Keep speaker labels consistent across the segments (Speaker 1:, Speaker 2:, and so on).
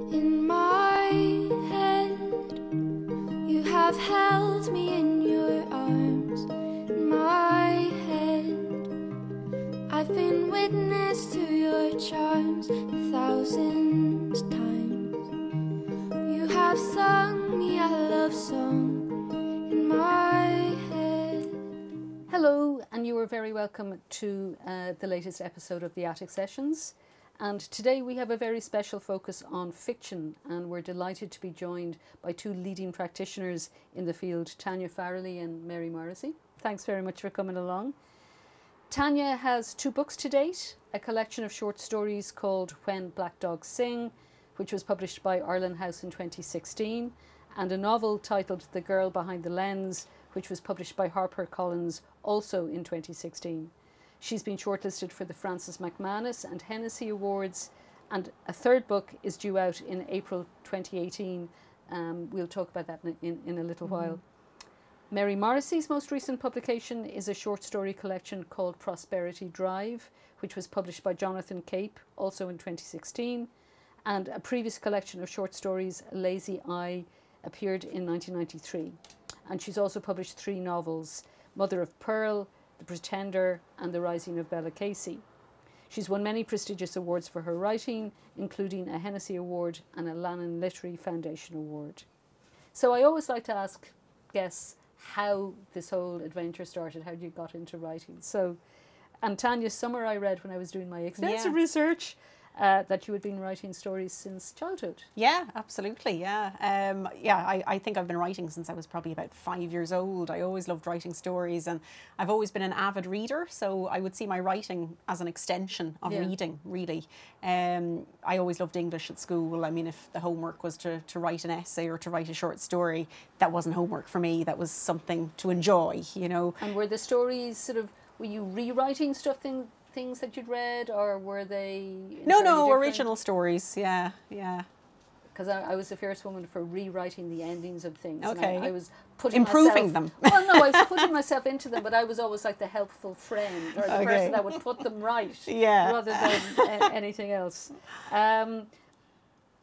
Speaker 1: In my head, you have held me in your arms. In my head, I've been witness to your charms a thousand times. You have sung me a love song in my head.
Speaker 2: Hello, and you are very welcome to uh, the latest episode of the Attic Sessions. And today we have a very special focus on fiction, and we're delighted to be joined by two leading practitioners in the field, Tanya Farrelly and Mary Morrissy. Thanks very much for coming along. Tanya has two books to date a collection of short stories called When Black Dogs Sing, which was published by Arlen House in 2016, and a novel titled The Girl Behind the Lens, which was published by HarperCollins also in 2016. She's been shortlisted for the Francis MacManus and Hennessy Awards, and a third book is due out in April 2018. Um, we'll talk about that in, in, in a little while. Mary Morrissy's most recent publication is a short story collection called Prosperity Drive, which was published by Jonathan Cape, also in 2016. And a previous collection of short stories, Lazy Eye, appeared in 1993. And she's also published three novels Mother of Pearl, The Pretender, and The Rising of Bella Casey. She's won many prestigious awards for her writing, including a Hennessy Award and a Lannan Literary Foundation Award. So I always like to ask guests how this whole adventure started, how you got into writing. So, and Tanya Summer, I read when I was doing my extensive
Speaker 3: Yeah.
Speaker 2: research uh, that you had been writing stories since childhood.
Speaker 3: Yeah, absolutely. Yeah, um, yeah. I, I think I've been writing since I was probably about five years old. I always loved writing stories, and I've always been an avid reader. So I would see my writing as an extension of
Speaker 2: Yeah.
Speaker 3: reading. Really, um, I always loved English at school. I mean, if the homework was to to write an essay or to write a short story, that wasn't homework for me. That was something to enjoy. You know.
Speaker 2: And were the stories sort of, were you rewriting stuff, thing, things that you'd read, or were they.
Speaker 3: No, no, original stories. Yeah, yeah.
Speaker 2: Because I, I was the first woman for rewriting the endings of things. and
Speaker 3: Okay.
Speaker 2: I, I was putting
Speaker 3: Improving
Speaker 2: myself,
Speaker 3: them.
Speaker 2: Well, no, I was putting myself into them, but I was always like the helpful friend or the
Speaker 3: Okay.
Speaker 2: person that would put them right
Speaker 3: Yeah.
Speaker 2: rather than a- anything else. Um,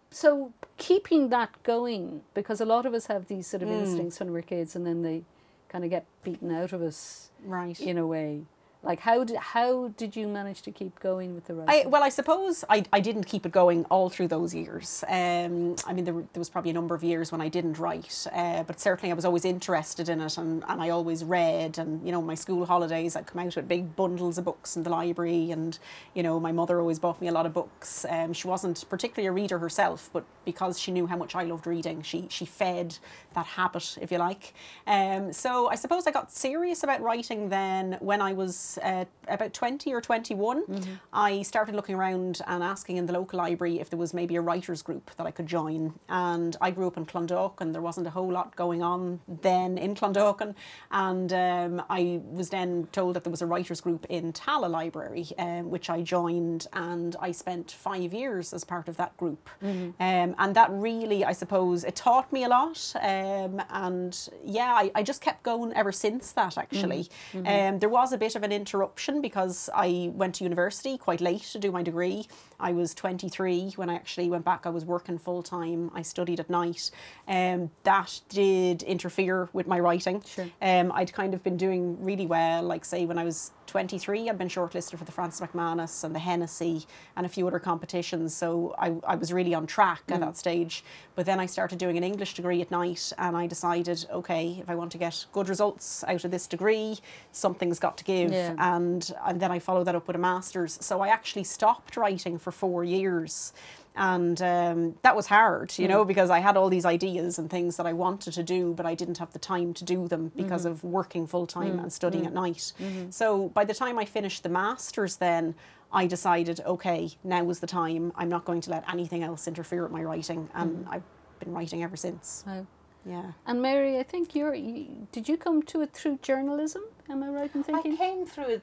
Speaker 2: so keeping that going, because a lot of us have these sort of
Speaker 3: Hmm.
Speaker 2: instincts when we're kids, and then they kind of get beaten out of us
Speaker 3: Right.
Speaker 2: in a way. Like how did how did you manage to keep going with the
Speaker 3: I,
Speaker 2: writing?
Speaker 3: well, I suppose I, I didn't keep it going all through those years. Um, I mean, there, there was probably a number of years when I didn't write, uh, but certainly I was always interested in it and, and I always read. And, you know, my school holidays, I'd come out with big bundles of books in the library. And, you know, my mother always bought me a lot of books. Um, she wasn't particularly a reader herself, but because she knew how much I loved reading, she, she fed that habit, if you like. Um, so I suppose I got serious about writing then when I was uh, about 20 or 21. I started looking around and asking in the local library if there was maybe a writers group that I could join. And I grew up in Clondalkin. and There wasn't a whole lot going on then in Clondalkin. And um, I was then told that there was a writers group in Tallaght Library, um, which I joined. And I spent five years as part of that group. Um, and that really, I suppose, it taught me a lot. Um, and yeah, I, I just kept going ever since that, actually. Um, there was a bit of an interruption because I went to university quite late to do my degree. I was 23 when I actually went back. I was working full time. I studied at night. Um, that did interfere with my writing.
Speaker 2: Sure.
Speaker 3: Um, I'd kind of been doing really well. Like, say, when I was 23, I'd been shortlisted for the Francis MacManus and the Hennessy and a few other competitions. So I, I was really on track at that stage. But then I started doing an English degree at night and I decided, okay, if I want to get good results out of this degree, something's got to give.
Speaker 2: Yeah.
Speaker 3: And, and then I followed that up with a master's. So I actually stopped writing for four years. And um, that was hard, you know, mm. because I had all these ideas and things that I wanted to do, but I didn't have the time to do them because mm-hmm. of working full time mm, and studying mm, at night. Mm-hmm. So by the time I finished the master's, then I decided, okay, now is the time. I'm not going to let anything else interfere with my writing. And mm-hmm. I've been writing ever since.
Speaker 2: Wow.
Speaker 3: Yeah.
Speaker 2: And Mary, I think you're. You, did you come to it through journalism? Am I right in thinking?
Speaker 4: I came through it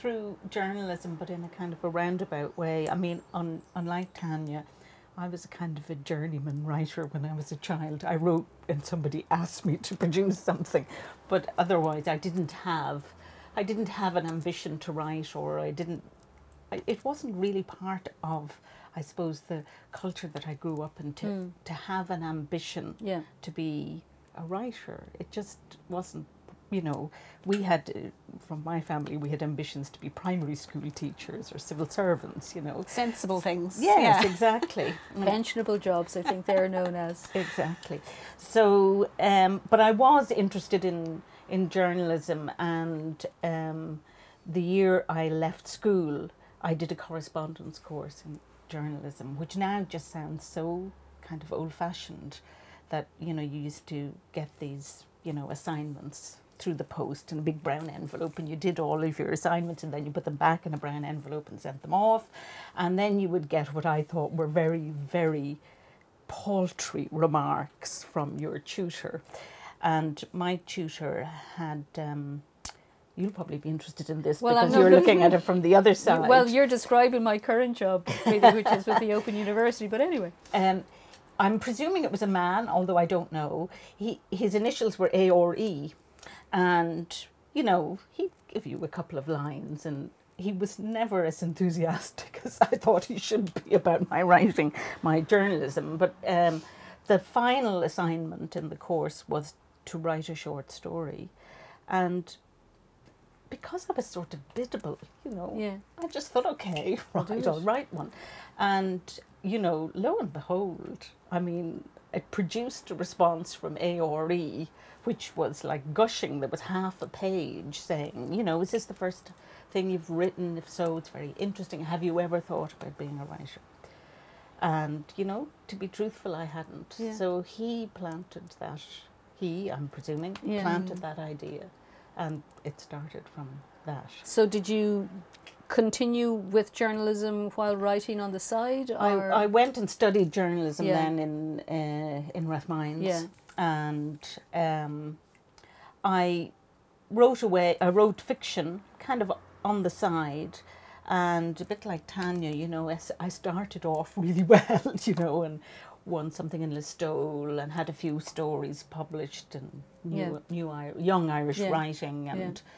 Speaker 4: through journalism, but in a kind of a roundabout way. I mean, un, unlike Tanya, I was a kind of a journeyman writer when I was a child. I wrote and somebody asked me to produce something, but otherwise I didn't have, I didn't have an ambition to write, or I didn't I- it wasn't really part of, I suppose, the culture that I grew up in to,
Speaker 2: Mm.
Speaker 4: to have an ambition
Speaker 2: Yeah.
Speaker 4: to be a writer. It just wasn't, you know, we had, uh, from my family, we had ambitions to be primary school teachers or civil servants, you know.
Speaker 3: Sensible things.
Speaker 4: Yes,
Speaker 3: Yeah.
Speaker 4: exactly.
Speaker 2: Pensionable jobs, I think they're known as.
Speaker 4: Exactly. So, um, but I was interested in in journalism, and um, the year I left school, I did a correspondence course in journalism, which now just sounds so kind of old fashioned. That you know you used to get these you know assignments through the post in a big brown envelope, and you did all of your assignments, and then you put them back in a brown envelope and sent them off, and then you would get what I thought were very very paltry remarks from your tutor. And my tutor had, um, you'll probably be interested in this
Speaker 2: Well,
Speaker 4: because you're looking at it from the other side.
Speaker 2: Well, you're describing my current job, which is with the Open University. But anyway,
Speaker 4: Um, I'm presuming it was a man, although I don't know. He his initials were A or E, and you know he'd give you a couple of lines, and he was never as enthusiastic as I thought he should be about my writing, my journalism. But um, the final assignment in the course was to write a short story, and because I was sort of biddable, you know,
Speaker 2: yeah.
Speaker 4: I just thought, okay, right. I'll write one. And, you know, lo and behold, I mean, it produced a response from ARE, which was like gushing. There was half a page saying, you know, is this the first thing you've written? If so, it's very interesting. Have you ever thought about being a writer? And, you know, to be truthful, I hadn't.
Speaker 2: Yeah.
Speaker 4: So he planted that, he, I'm presuming,
Speaker 2: Yeah.
Speaker 4: planted that idea. And it started from that.
Speaker 2: So did you continue with journalism while writing on the side?
Speaker 4: I,
Speaker 2: Or?
Speaker 4: I went and studied journalism
Speaker 2: Yeah.
Speaker 4: then in uh, in Rathmines.
Speaker 2: Yeah.
Speaker 4: And um, I wrote away. I wrote fiction, kind of on the side, and a bit like Tanya, you know. I started off really well, you know, and won something in Listowel and had a few stories published in new,
Speaker 2: Yeah.
Speaker 4: new young Irish
Speaker 2: Yeah.
Speaker 4: writing and.
Speaker 2: Yeah.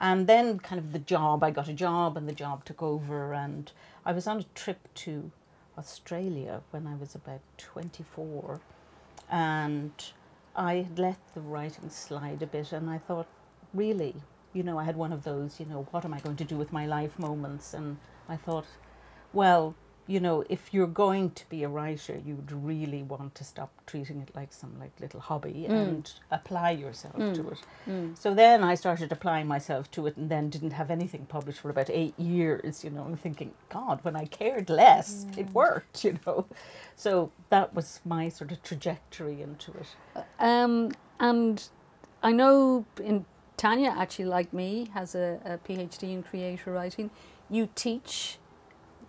Speaker 4: And then, kind of, the job, I got a job and the job took over. And I was on a trip to Australia when I was about 24. And I had let the writing slide a bit. And I thought, really, you know, I had one of those, you know, what am I going to do with my life moments? And I thought, well, you know, if you're going to be a writer, you would really want to stop treating it like some like little hobby
Speaker 2: Mm.
Speaker 4: and apply yourself
Speaker 2: Mm.
Speaker 4: to it.
Speaker 2: Mm.
Speaker 4: So then I started applying myself to it and then didn't have anything published for about eight years, you know, and thinking, God, when I cared less, it worked, you know. So that was my sort of trajectory into it.
Speaker 2: Um, and I know in Tanya, actually, like me, has a, a PhD in creative writing. You teach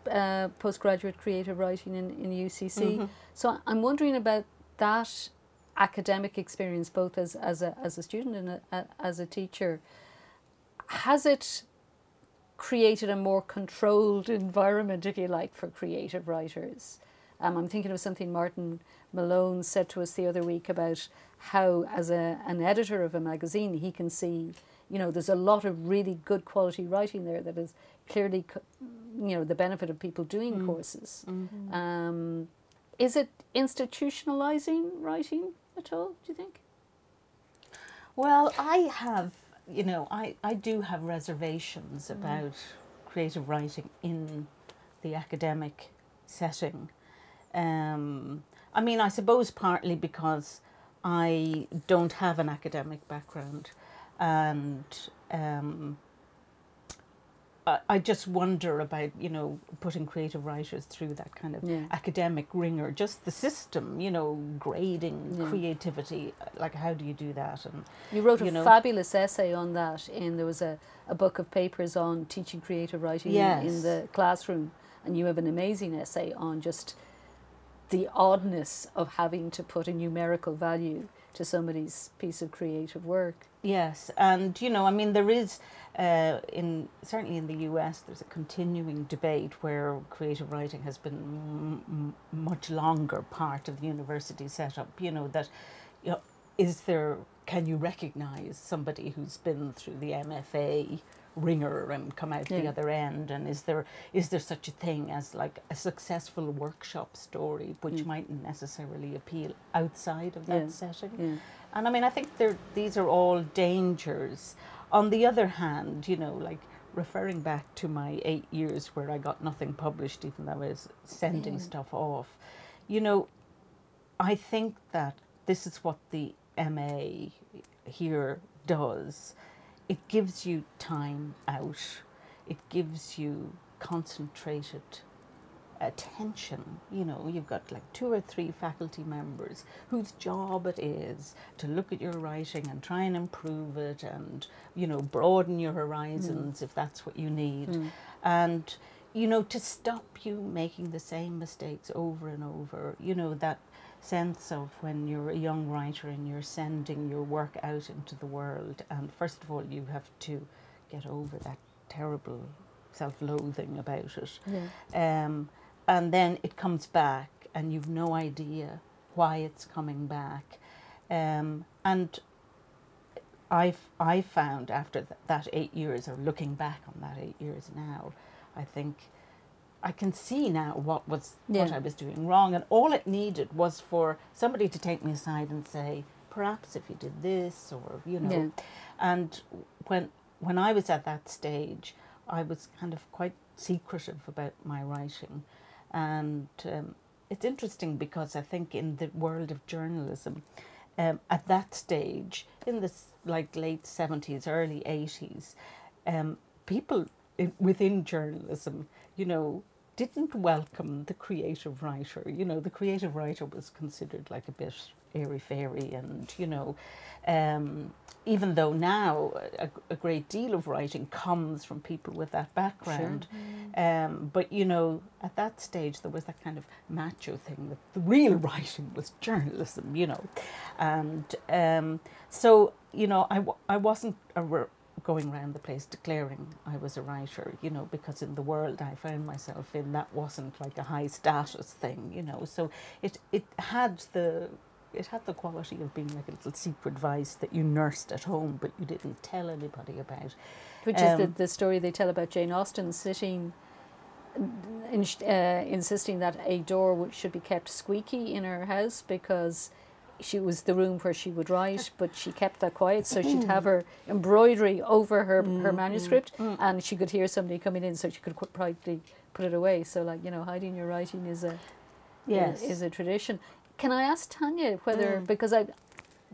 Speaker 2: uh, postgraduate creative writing in, in UCC.
Speaker 4: Mhm.
Speaker 2: So I'm wondering about that academic experience, both as, as, a, as a student and a, a, as a teacher. Has it created a more controlled environment, if you like, for creative writers? Um, I'm thinking of something Martin Malone said to us the other week about how, as a, an editor of a magazine, he can see, you know, there's a lot of really good quality writing there that is clearly, co- you know, the benefit of people doing courses. Um, is it institutionalizing writing at all, do you think?
Speaker 4: Well, I have, you know, I, I do have reservations about creative writing in the academic setting. Um, I mean, I suppose partly because I don't have an academic background and um, I, just wonder about, you know, putting creative writers through that kind of
Speaker 2: Yeah.
Speaker 4: academic ringer, just the system, you know, grading
Speaker 2: Yeah.
Speaker 4: creativity, like how do you do that? And
Speaker 2: You wrote a
Speaker 4: know.
Speaker 2: fabulous essay on that, and there was a, a book of papers on teaching creative writing in, in the classroom, and you have an amazing essay on just the oddness of having to put a numerical value to somebody's piece of creative work.
Speaker 4: Yes, and you know, I mean, there is uh, in certainly in the US, there's a continuing debate where creative writing has been m- m- much longer part of the university setup. You know that you know, is there can you recognize somebody who's been through the MFA ringer and come out the other end and is there is there such a thing as like a successful workshop story which
Speaker 2: Mm.
Speaker 4: mightn't necessarily appeal outside of that
Speaker 2: Yeah.
Speaker 4: setting
Speaker 2: Yeah.
Speaker 4: and I mean, I think they're, these are all dangers. On the other hand, you know, like referring back to my eight years where I got nothing published, even though I was sending
Speaker 2: Yeah.
Speaker 4: stuff off, you know, I think that this is what the MA here does. It gives you time out, it gives you concentrated attention. You know, you've got like two or three faculty members whose job it is to look at your writing and try and improve it and, you know, broaden your horizons if that's what you need.
Speaker 2: Mm.
Speaker 4: And, you know, to stop you making the same mistakes over and over, you know, that sense of when you're a young writer and you're sending your work out into the world and first of all you have to get over that terrible self-loathing about it
Speaker 2: Yeah.
Speaker 4: um, and then it comes back and you've no idea why it's coming back. Um, and I've I found after th- that eight years or looking back on that eight years now I think I can see now what was what I was doing wrong. And all it needed was for somebody to take me aside and say perhaps if you did this or you know.
Speaker 2: Yeah.
Speaker 4: and when when I was at that stage, I was kind of quite secretive about my writing, and um, it's interesting because I think in the world of journalism, um, at that stage, in the like late seventies, early eighties, um, people in, within journalism, you know, didn't welcome the creative writer. You know, the creative writer was considered like a bit airy fairy, and you know, um, even though now a, a great deal of writing comes from people with that background, um, but you know, at that stage there was that kind of macho thing that the real writing was journalism, you know, and um, so you know, I, w- I wasn't a r- going around the place declaring I was a writer, you know, because in the world I found myself in that wasn't like a high status thing, you know. So it it had the it had the quality of being like a little secret vice that you nursed at home but you didn't tell anybody about.
Speaker 2: Which is the,
Speaker 4: Um,
Speaker 2: the story they tell about Jane Austen sitting, in, uh, insisting that a door should be kept squeaky in her house because she was the room where she would write, but she kept that quiet, so she'd have her embroidery over her, her manuscript, and she could hear somebody coming in, so she could qu- probably put it away. So, like you know, hiding your writing is a
Speaker 4: Yes.
Speaker 2: is a tradition. Can I ask Tanya whether mm. because I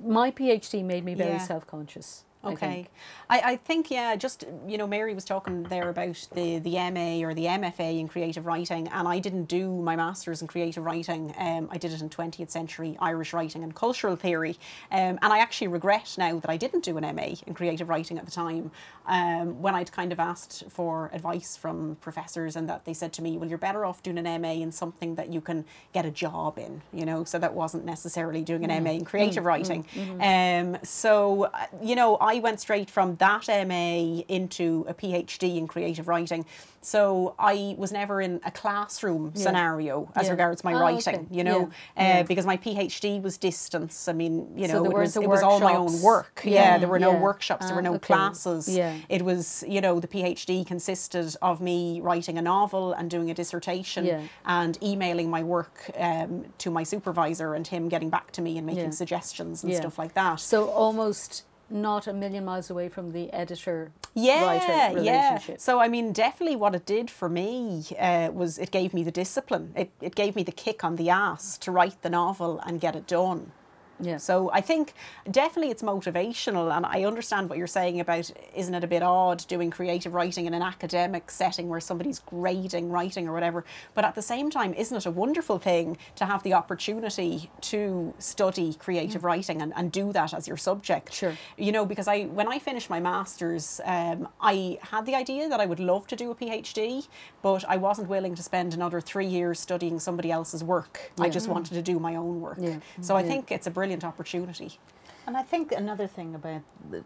Speaker 2: my PhD made me very
Speaker 3: Yeah.
Speaker 2: self conscious. I
Speaker 3: Okay.
Speaker 2: think.
Speaker 3: I, I think, yeah, just, you know, Mary was talking there about the, the MA or the MFA in creative writing, and I didn't do my master's in creative writing. Um, I did it in 20th century Irish writing and cultural theory. Um, and I actually regret now that I didn't do an MA in creative writing at the time um, when I'd kind of asked for advice from professors, and that they said to me, well, you're better off doing an MA in something that you can get a job in, you know, so that wasn't necessarily doing an MA in creative writing. Um, so, uh, you know, I went straight from that MA into a PhD in creative writing. So I was never in a classroom
Speaker 2: Yeah.
Speaker 3: scenario as
Speaker 2: Yeah.
Speaker 3: regards my
Speaker 2: Oh,
Speaker 3: writing,
Speaker 2: okay.
Speaker 3: you know,
Speaker 2: Yeah.
Speaker 3: Uh, because my PhD was distance. I mean, you
Speaker 2: So
Speaker 3: know,
Speaker 2: there
Speaker 3: it was, it was all my own work. Yeah, there were no workshops, there were
Speaker 2: Ah,
Speaker 3: no
Speaker 2: okay.
Speaker 3: classes.
Speaker 2: Yeah.
Speaker 3: It was, you know, the PhD consisted of me writing a novel and doing a dissertation and emailing my work um, to my supervisor and him getting back to me and making suggestions and stuff like that.
Speaker 2: So almost not a million miles away from the editor
Speaker 3: yeah,
Speaker 2: writer
Speaker 3: yeah.
Speaker 2: relationship.
Speaker 3: So I mean, definitely what it did for me uh, was it gave me the discipline. It it gave me the kick on the ass to write the novel and get it done.
Speaker 2: Yeah.
Speaker 3: So I think definitely it's motivational, and I understand what you're saying about isn't it a bit odd doing creative writing in an academic setting where somebody's grading writing or whatever. But at the same time, isn't it a wonderful thing to have the opportunity to study creative writing and, and do that as your subject?
Speaker 2: Sure.
Speaker 3: You know, because I when I finished my masters, um, I had the idea that I would love to do a PhD, but I wasn't willing to spend another three years studying somebody else's work. I
Speaker 2: Yeah.
Speaker 3: just wanted to do my own work.
Speaker 2: Yeah.
Speaker 3: So I
Speaker 2: Yeah.
Speaker 3: think it's a brilliant opportunity.
Speaker 4: And I think another thing about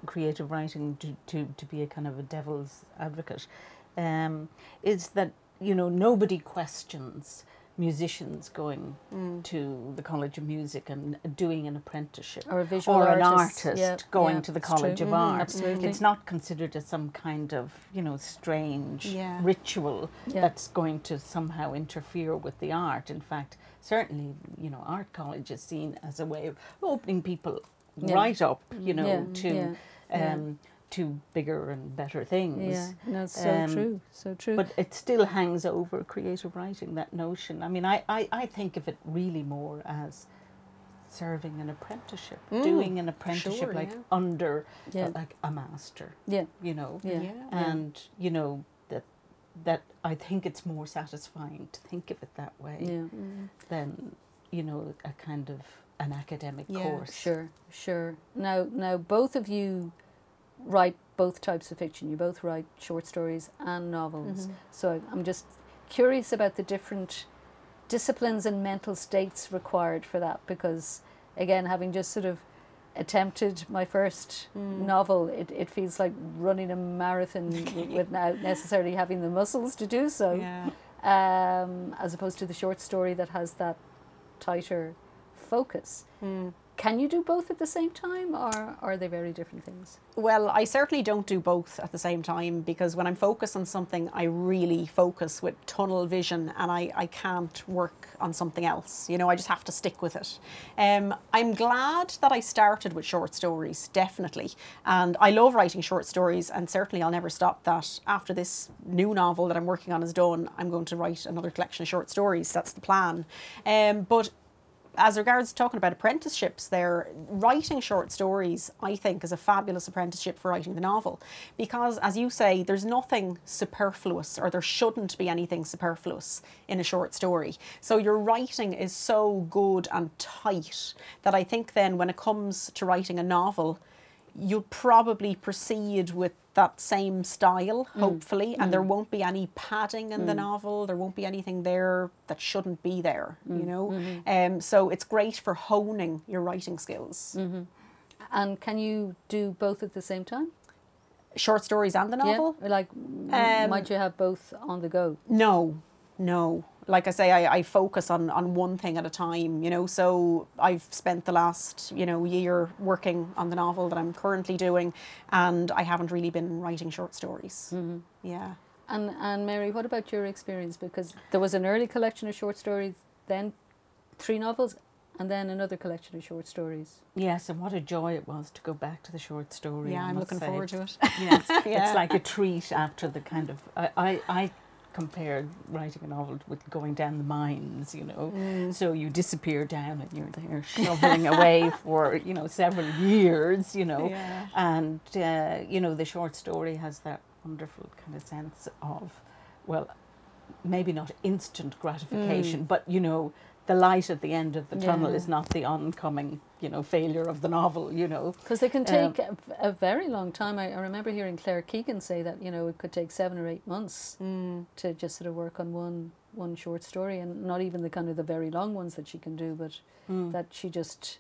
Speaker 4: creative writing, to, to, to be a kind of a devil's advocate, um, is that you know nobody questions musicians going
Speaker 3: Mm.
Speaker 4: to the College of Music and doing an apprenticeship.
Speaker 2: Or a visual
Speaker 4: or an
Speaker 2: artist,
Speaker 4: artist
Speaker 2: yeah,
Speaker 4: going to the College
Speaker 2: true.
Speaker 4: of
Speaker 2: Mhm,
Speaker 4: Art.
Speaker 2: absolutely.
Speaker 4: It's not considered as some kind of, you know, strange
Speaker 3: Yeah.
Speaker 4: ritual
Speaker 2: Yeah.
Speaker 4: that's going to somehow interfere with the art. In fact, certainly, you know, art college is seen as a way of opening people
Speaker 2: Yeah.
Speaker 4: right up, you know, to um, to bigger and better things.
Speaker 2: Yeah, no, it's so
Speaker 4: Um,
Speaker 2: true, so true.
Speaker 4: But it still hangs over creative writing, that notion. I mean, I, I, I think of it really more as serving an apprenticeship,
Speaker 3: Mm,
Speaker 4: doing an apprenticeship
Speaker 3: sure,
Speaker 4: like
Speaker 3: yeah.
Speaker 4: under
Speaker 2: yeah,
Speaker 4: uh, like a master,
Speaker 2: yeah,
Speaker 4: you know.
Speaker 2: yeah,
Speaker 4: And, you know, that that I think it's more satisfying to think of it that way
Speaker 2: yeah.
Speaker 4: than, you know, a kind of an academic
Speaker 3: Yeah,
Speaker 4: course.
Speaker 2: Sure, sure. Now, now, both of you write both types of fiction. You both write short stories and novels.
Speaker 3: Mm-hmm.
Speaker 2: So I'm just curious about the different disciplines and mental states required for that, because again, having just sort of attempted my first
Speaker 3: Mm.
Speaker 2: novel, it, it feels like running a marathon without necessarily having the muscles to do so
Speaker 3: Yeah.
Speaker 2: um, as opposed to the short story that has that tighter focus.
Speaker 3: Mm.
Speaker 2: Can you do both at the same time, or are they very different things?
Speaker 3: Well, I certainly don't do both at the same time because when I'm focused on something, I really focus with tunnel vision and I, I can't work on something else. You know, I just have to stick with it. Um, I'm glad that I started with short stories, definitely. And I love writing short stories, and certainly I'll never stop that. After this new novel that I'm working on is done, I'm going to write another collection of short stories. That's the plan. Um, but as regards talking about apprenticeships there writing short stories i think is a fabulous apprenticeship for writing the novel. Because as you say there's nothing superfluous or there shouldn't be anything superfluous in a short story. So your writing is so good and tight that i think then when it comes to writing a novel you'll probably proceed with that same style, mm. hopefully, and there mm. won't be any padding in the mm. novel. There won't be anything there that shouldn't be there, you know. Mm-hmm. Um, so it's great for honing your writing skills. Mm-hmm.
Speaker 2: And can you do both at the same time?
Speaker 3: Short stories and the novel?
Speaker 2: Yeah, like
Speaker 3: Um,
Speaker 2: might you have both on the go?
Speaker 3: No, no. Like I say, I, I focus on, on one thing at a time, you know. So I've spent the last, you know, year working on the novel that I'm currently doing, and I haven't really been writing short stories. Mm-hmm. Yeah.
Speaker 2: And and Mary, what about your experience? Because there was an early collection of short stories, then three novels, and then another collection of short stories.
Speaker 4: Yes, and what a joy it was to go back to the short story.
Speaker 3: Yeah,
Speaker 4: I
Speaker 3: I'm looking
Speaker 4: say.
Speaker 3: forward to it.
Speaker 4: Yes,
Speaker 3: Yeah.
Speaker 4: it's like a treat after the kind of I, I, I compared writing a novel with going down the mines, you know.
Speaker 3: Mm.
Speaker 4: So you disappear down and you're there shoveling away for, you know, several years, you know.
Speaker 3: Yeah.
Speaker 4: And uh, you know, the short story has that wonderful kind of sense of well, maybe not instant gratification, but you know, the light at the end of the tunnel
Speaker 2: Yeah.
Speaker 4: is not the oncoming, you know, failure of the novel, you know.
Speaker 2: Because they can
Speaker 4: Um,
Speaker 2: take a, a very long time. I, I remember hearing Claire Keegan say that you know it could take seven or eight months
Speaker 3: Mm.
Speaker 2: to just sort of work on one one short story, and not even the kind of the very long ones that she can do, but
Speaker 4: Mm.
Speaker 2: that she just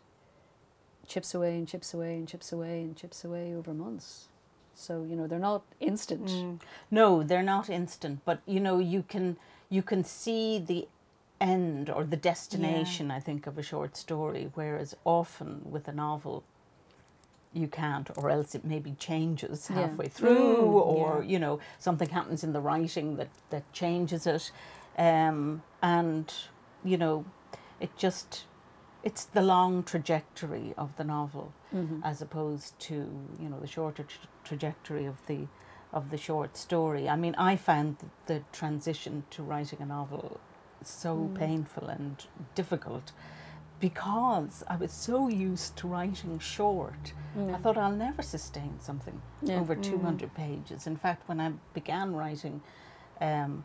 Speaker 2: chips away and chips away and chips away and chips away over months. So you know they're not instant.
Speaker 3: Mm.
Speaker 4: No, they're not instant, but you know you can you can see the end or the destination. I think of a short story, whereas often with a novel, you can't, or else it maybe changes
Speaker 2: Yeah.
Speaker 4: halfway through,
Speaker 3: Mm,
Speaker 4: or
Speaker 3: yeah.
Speaker 4: you know something happens in the writing that that changes it, um, and you know it just it's the long trajectory of the novel
Speaker 2: Mhm.
Speaker 4: as opposed to you know the shorter tra- trajectory of the of the short story. I mean, I found the transition to writing a novel so
Speaker 3: Mm.
Speaker 4: painful and difficult because I was so used to writing short.
Speaker 2: Yeah.
Speaker 4: I thought I'll never sustain something
Speaker 2: Yeah.
Speaker 4: over
Speaker 3: Mm.
Speaker 4: 200 pages. In fact, when I began writing um,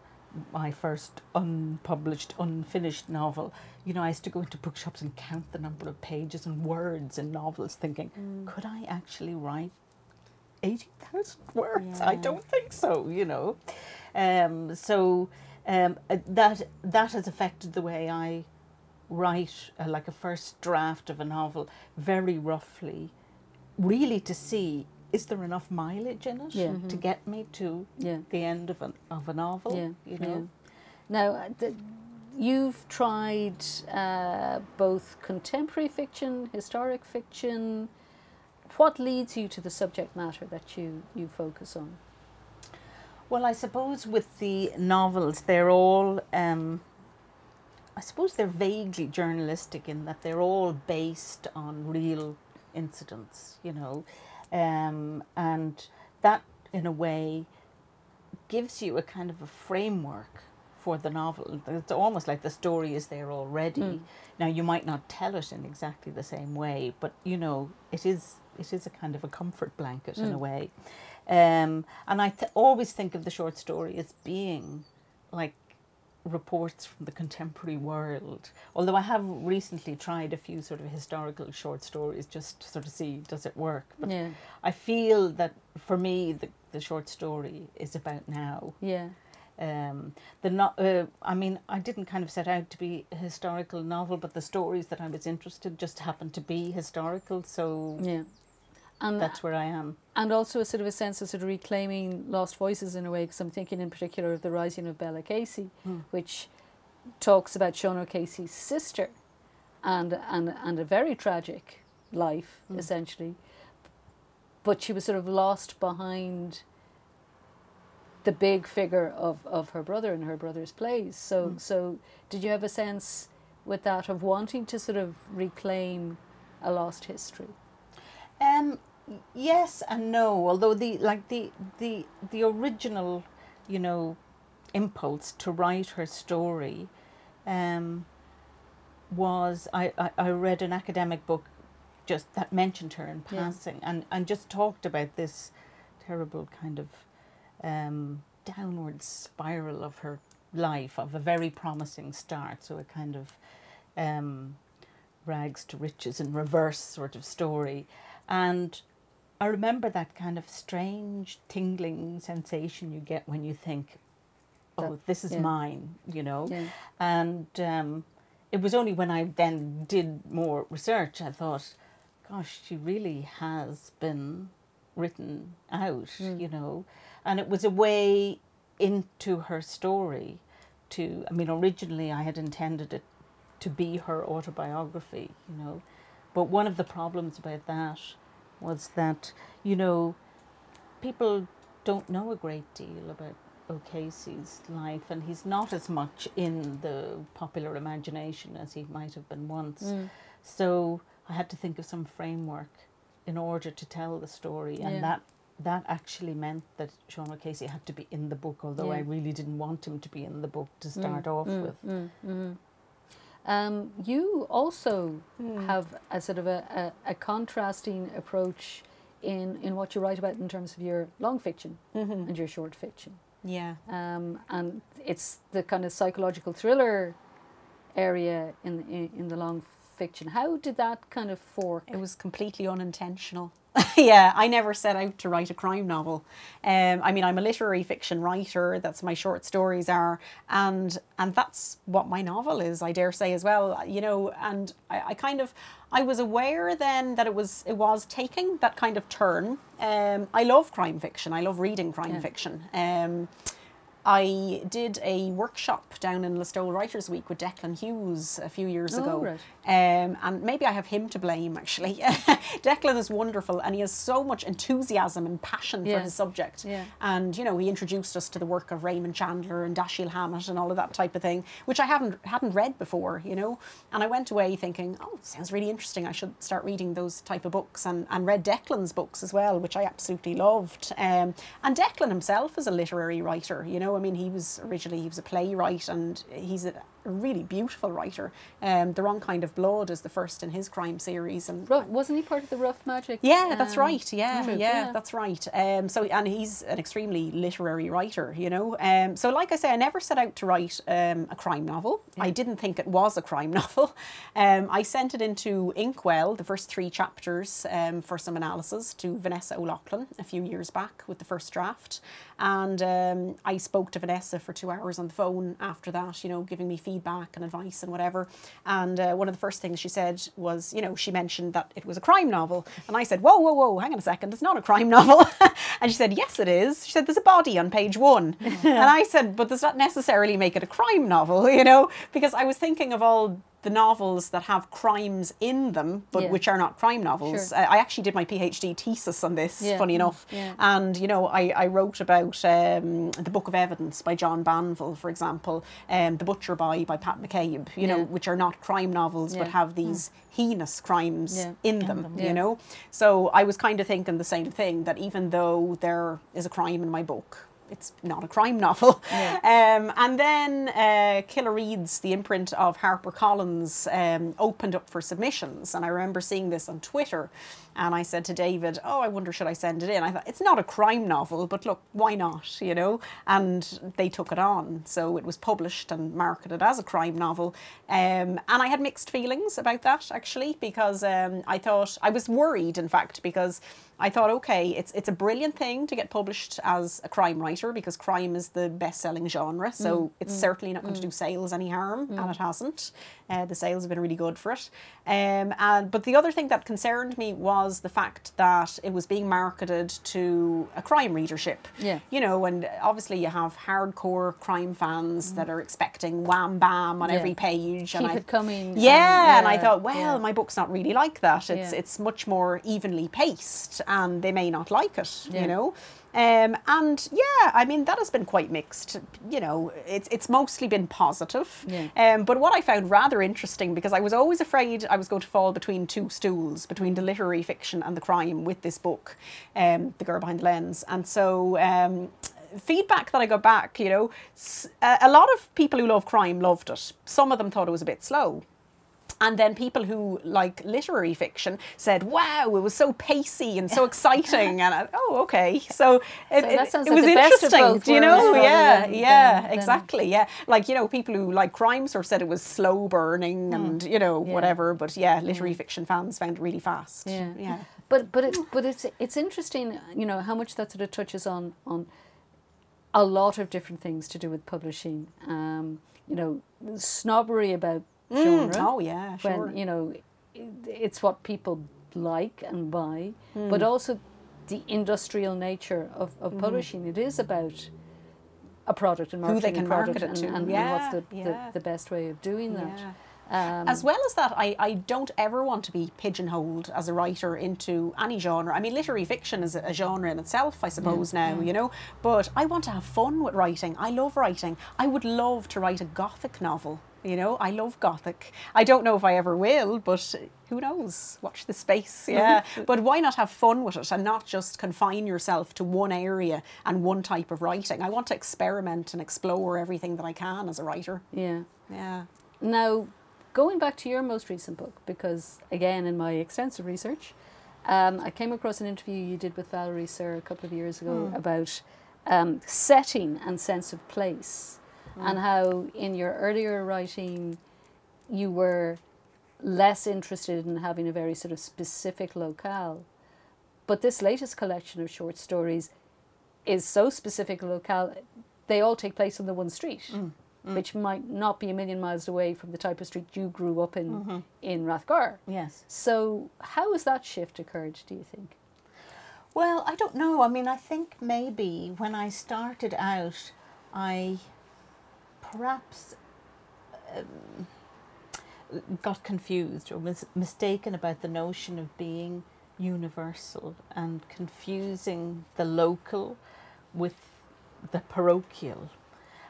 Speaker 4: my first unpublished, unfinished novel, you know, I used to go into bookshops and count the number of pages and words in novels, thinking,
Speaker 3: Mm.
Speaker 4: could I actually write 80,000 words? I don't think so, you know. Um, so um, uh, that, that has affected the way I write, uh, like a first draft of a novel, very roughly, really to see is there enough mileage in it
Speaker 2: Yeah.
Speaker 4: to get me to
Speaker 2: Yeah.
Speaker 4: the end of, an, of a novel?
Speaker 2: Yeah,
Speaker 4: you know.
Speaker 2: yeah. Now, uh, the, you've tried uh, both contemporary fiction, historic fiction. What leads you to the subject matter that you, you focus on?
Speaker 4: Well, I suppose with the novels, they're all, um, I suppose they're vaguely journalistic in that they're all based on real incidents, you know, um, and that in a way gives you a kind of a framework for the novel. It's almost like the story is there already.
Speaker 2: Mm.
Speaker 4: Now you might not tell it in exactly the same way, but you know it is it is a kind of a comfort blanket in a
Speaker 2: Mm.
Speaker 4: way. Um, and I th- always think of the short story as being like reports from the contemporary world. Although I have recently tried a few sort of historical short stories just to sort of see does it work. But
Speaker 2: Yeah,
Speaker 4: I feel that for me the, the short story is about now.
Speaker 2: yeah,
Speaker 4: Um, the no, uh, I mean, I didn't kind of set out to be a historical novel, but the stories that I was interested just happened to be historical, so
Speaker 2: yeah. And
Speaker 4: that's where I am.
Speaker 2: and also a sort of a sense of sort of reclaiming lost voices in a way because I'm thinking in particular of the rising of Bella Casey,
Speaker 4: Hmm.
Speaker 2: which talks about Sean O'Casey's sister and and and a very tragic life
Speaker 4: Hmm.
Speaker 2: essentially but she was sort of lost behind the big figure of, of her brother and her brother's plays so
Speaker 4: Hmm.
Speaker 2: so did you have a sense with that of wanting to sort of reclaim a lost history
Speaker 4: Um, yes and no. Although the like the the the original, you know, impulse to write her story, um, was I, I, I read an academic book just that mentioned her in
Speaker 2: Yeah.
Speaker 4: passing and, and just talked about this terrible kind of um, downward spiral of her life of a very promising start so a kind of um, rags to riches in reverse sort of story and I remember that kind of strange tingling sensation you get when you think oh this is
Speaker 2: yeah.
Speaker 4: mine you know
Speaker 2: yeah
Speaker 4: and um, it was only when I then did more research I thought, gosh, she really has been written out,
Speaker 2: Mm.
Speaker 4: you know. And it was a way into her story to, I mean, originally I had intended it to be her autobiography, you know. But one of the problems about that was that, you know, people don't know a great deal about O'Casey's life, and he's not as much in the popular imagination as he might have been once.
Speaker 2: Mm.
Speaker 4: So I had to think of some framework in order to tell the story, and
Speaker 2: Yeah.
Speaker 4: that that actually meant that Sean O'Casey had to be in the book, although I really didn't want him to be in the book to start
Speaker 2: Mm,
Speaker 4: off
Speaker 2: mm,
Speaker 4: with.
Speaker 2: Mm, mm. Um, you also
Speaker 3: Hmm.
Speaker 2: have a sort of a, a, a contrasting approach in, in what you write about in terms of your long fiction
Speaker 3: Mm-hmm.
Speaker 2: and your short fiction.
Speaker 3: Yeah.
Speaker 2: Um, and it's the kind of psychological thriller area in, in, in the long fiction. How did that kind of fork?
Speaker 3: It was completely unintentional. yeah, I never set out to write a crime novel. Um, I mean, I'm a literary fiction writer. That's my short stories are, and and that's what my novel is. I dare say as well. You know, and I, I kind of I was aware then that it was it was taking that kind of turn. Um, I love crime fiction. I love reading crime
Speaker 2: Yeah.
Speaker 3: fiction. Um, I did a workshop down in Listowel Writers Week with Declan Hughes a few years
Speaker 2: Oh,
Speaker 3: ago.
Speaker 2: right.
Speaker 3: Um, and maybe I have him to blame actually. Declan is wonderful and he has so much enthusiasm and passion
Speaker 2: Yeah.
Speaker 3: for his subject.
Speaker 2: Yeah.
Speaker 3: And you know, he introduced us to the work of Raymond Chandler and Dashiell Hammett and all of that type of thing, which I haven't hadn't read before, you know. And I went away thinking, oh, sounds really interesting. I should start reading those type of books and, and read Declan's books as well, which I absolutely loved. Um, and Declan himself is a literary writer, you know. I mean, he was originally he was a playwright and he's a really beautiful writer. Um, the Wrong Kind of Blood is the first in his crime series, and
Speaker 2: Rough, wasn't he part of the Rough Magic?
Speaker 3: yeah, that's
Speaker 2: um,
Speaker 3: right. Yeah,
Speaker 2: group?
Speaker 3: yeah, that's right. Um, so, and he's an extremely literary writer, you know. Um, so, like I say, I never set out to write um, a crime novel. I didn't think it was a crime novel. Um, I sent it into Inkwell, the first three chapters, um, for some analysis to Vanessa O'Loughlin a few years back with the first draft. And um, I spoke to Vanessa for two hours on the phone after that, you know, giving me feedback feedback and advice and whatever. And uh, one of the first things she said was, you know, she mentioned that it was a crime novel. And I said, whoa, whoa, whoa, hang on a second, it's not a crime novel. and she said, yes, it is. She said, there's a body on page one. and I said, but does that necessarily make it a crime novel, you know? Because I was thinking of all the novels that have crimes in them, but
Speaker 2: Yeah.
Speaker 3: which are not crime novels.
Speaker 2: Sure.
Speaker 3: I actually did my PhD thesis on this,
Speaker 2: Yeah.
Speaker 3: funny enough.
Speaker 2: Yeah.
Speaker 3: And, you know, I, I wrote about um, The Book of Evidence by John Banville, for example, um, The Butcher Boy by Pat McCabe, you know, which are not crime novels but have these heinous crimes in
Speaker 4: In
Speaker 3: them,
Speaker 4: them.
Speaker 3: you know. So I was kind of thinking the same thing that even though there is a crime in my book, it's not a crime novel. Um, and then uh, Killer Reads, the imprint of HarperCollins, um, opened up for submissions. And I remember seeing this on Twitter. And I said to David, Oh, I wonder, should I send it in? I thought, It's not a crime novel, but look, why not? You know? And they took it on. So it was published and marketed as a crime novel. Um, and I had mixed feelings about that, actually, because um, I thought, I was worried, in fact, because I thought, okay, it's it's a brilliant thing to get published as a crime writer because crime is the best-selling genre. So mm, it's mm, certainly not going to mm. do sales any harm, and it hasn't. Uh, the sales have been really good for it. Um, and but the other thing that concerned me was the fact that it was being marketed to a crime readership.
Speaker 2: Yeah.
Speaker 3: You know, and obviously you have hardcore crime fans that are expecting wham bam on
Speaker 2: Yeah.
Speaker 3: every page.
Speaker 2: Keep
Speaker 3: and I,
Speaker 2: it coming.
Speaker 3: yeah, and I thought, well,
Speaker 2: yeah.
Speaker 3: my book's not really like that. It's
Speaker 2: Yeah.
Speaker 3: it's much more evenly paced, and they may not like it.
Speaker 2: Yeah.
Speaker 3: You know. Um, and yeah, I mean that has been quite mixed. You know, it's it's mostly been positive.
Speaker 2: Yeah.
Speaker 3: Um, but what I found rather interesting because I was always afraid I was going to fall between two stools, between the literary fiction and the crime with this book, um, The Girl Behind the Lens, and so. Um, feedback that I got back, you know, a lot of people who love crime loved it. Some of them thought it was a bit slow. And then people who like literary fiction said, "Wow, it was so pacey and so exciting." And I, oh, okay, so it,
Speaker 2: So
Speaker 3: it, it
Speaker 2: like
Speaker 3: was
Speaker 2: the best of
Speaker 3: interesting. Do you know? Yeah,
Speaker 2: than-
Speaker 3: yeah,
Speaker 2: than- than-
Speaker 3: exactly. Yeah, like you know, people who like crime sort of said it was slow burning and you know
Speaker 2: Hmm. Yeah.
Speaker 3: whatever. But yeah, literary fiction fans found it really fast.
Speaker 2: Yeah.
Speaker 3: yeah.
Speaker 2: But but it but it's it's interesting, you know, how much that sort of touches on on a lot of different things to do with publishing. Um, you know, snobbery about genre.
Speaker 3: Oh yeah, sure.
Speaker 2: when you know it's what people like and buy,
Speaker 3: Hmm.
Speaker 2: but also the industrial nature of, of publishing. It is about a product and
Speaker 3: Who
Speaker 2: marketing
Speaker 3: they
Speaker 2: a
Speaker 3: can
Speaker 2: product
Speaker 3: market it
Speaker 2: and,
Speaker 3: to.
Speaker 2: and,
Speaker 3: Yeah,
Speaker 2: and what's the,
Speaker 3: yeah.
Speaker 2: the, the best way of doing that.
Speaker 3: Yeah.
Speaker 2: Um,
Speaker 3: As well as that, I, I don't ever want to be pigeonholed as a writer into any genre. I mean, literary fiction is a, a genre in itself, I suppose, now, you know. But I want to have fun with writing. I love writing. I would love to write a gothic novel. You know, I love gothic. I don't know if I ever will, but who knows? Watch the space, yeah. but why not have fun with it and not just confine yourself to one area and one type of writing? I want to experiment and explore everything that I can as a writer.
Speaker 2: yeah.
Speaker 3: Yeah.
Speaker 2: Now, going back to your most recent book, because again, in my extensive research, um, I came across an interview you did with Valerie Sir a couple of years ago about um, setting and sense of place, Mm. and how in your earlier writing you were less interested in having a very sort of specific locale. But this latest collection of short stories is so specific a locale, they all take place on the one street, mm. Mm. which might not be a million miles away from the type of street you grew up in mm-hmm. in Rathgar.
Speaker 4: Yes.
Speaker 2: So, how has that shift occurred, do you think?
Speaker 4: Well, I don't know. I mean, I think maybe when I started out, I perhaps um, got confused or was mistaken about the notion of being universal and confusing the local with the parochial.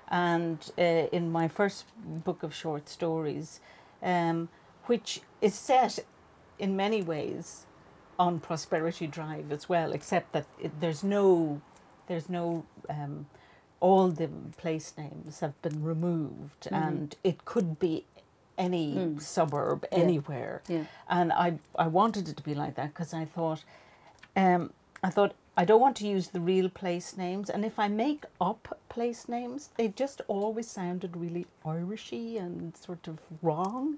Speaker 4: And uh, in my first book of short stories, um, which is set in many ways on Prosperity Drive as well, except that it, there's no, there's no, um, all the place names have been removed, and it could be any suburb
Speaker 2: Yeah.
Speaker 4: anywhere.
Speaker 2: Yeah.
Speaker 4: And I, I wanted it to be like that because I thought, um, I thought I don't want to use the real place names, and if I make up place names, they just always sounded really Irishy and sort of wrong.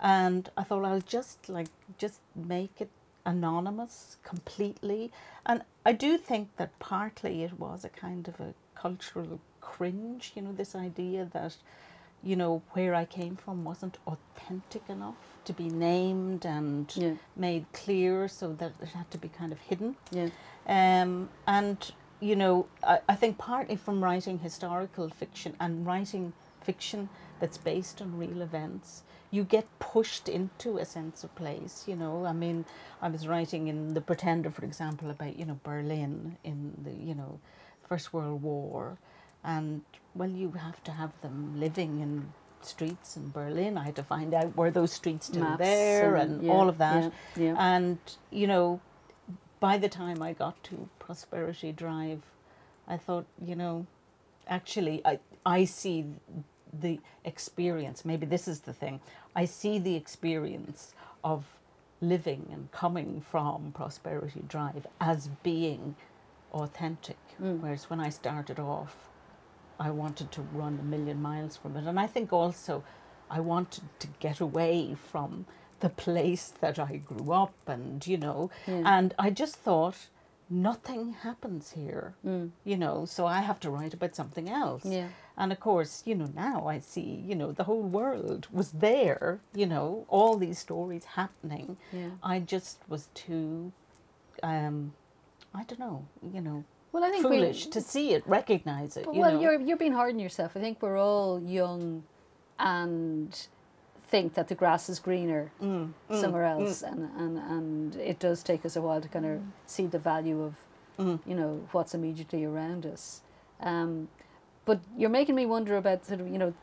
Speaker 4: And I thought I'll just like just make it anonymous completely. And I do think that partly it was a kind of a cultural cringe, you know, this idea that you know, where I came from wasn't authentic enough to be named and
Speaker 2: Yeah.
Speaker 4: made clear, so that it had to be kind of hidden.
Speaker 2: Yeah.
Speaker 4: Um, and, you know, I, I think partly from writing historical fiction and writing fiction that's based on real events, you get pushed into a sense of place, you know. I mean, I was writing in The Pretender, for example, about, you know, Berlin in the, you know, First World War. And, well, you have to have them living in streets in Berlin. I had to find out were those streets still
Speaker 2: Maps
Speaker 4: there and,
Speaker 2: yeah,
Speaker 4: all of that.
Speaker 2: Yeah. yeah.
Speaker 4: And, you know, by the time I got to Prosperity Drive, I thought, you know, actually, I, I see the experience. Maybe this is the thing. I see the experience of living and coming from Prosperity Drive as being authentic.
Speaker 2: Mm.
Speaker 4: Whereas when I started off, I wanted to run a million miles from it. And I think also I wanted to get away from the place that I grew up and, you know,
Speaker 2: Yeah.
Speaker 4: and I just thought nothing happens here,
Speaker 2: Mm.
Speaker 4: you know, so I have to write about something else.
Speaker 2: Yeah.
Speaker 4: And of course, you know, now I see, you know, the whole world was there, you know, all these stories happening.
Speaker 2: Yeah.
Speaker 4: I just was too, um, I don't know, you know,
Speaker 2: Well, I think
Speaker 4: foolish
Speaker 2: we,
Speaker 4: to see it, recognize it. You
Speaker 2: well,
Speaker 4: know.
Speaker 2: you're you're being hard on yourself. I think we're all young, and think that the grass is greener
Speaker 4: Mm, mm,
Speaker 2: somewhere else, and, and and it does take us a while to kind of see the value of
Speaker 4: Mm.
Speaker 2: you know what's immediately around us. Um, but you're making me wonder about sort of you know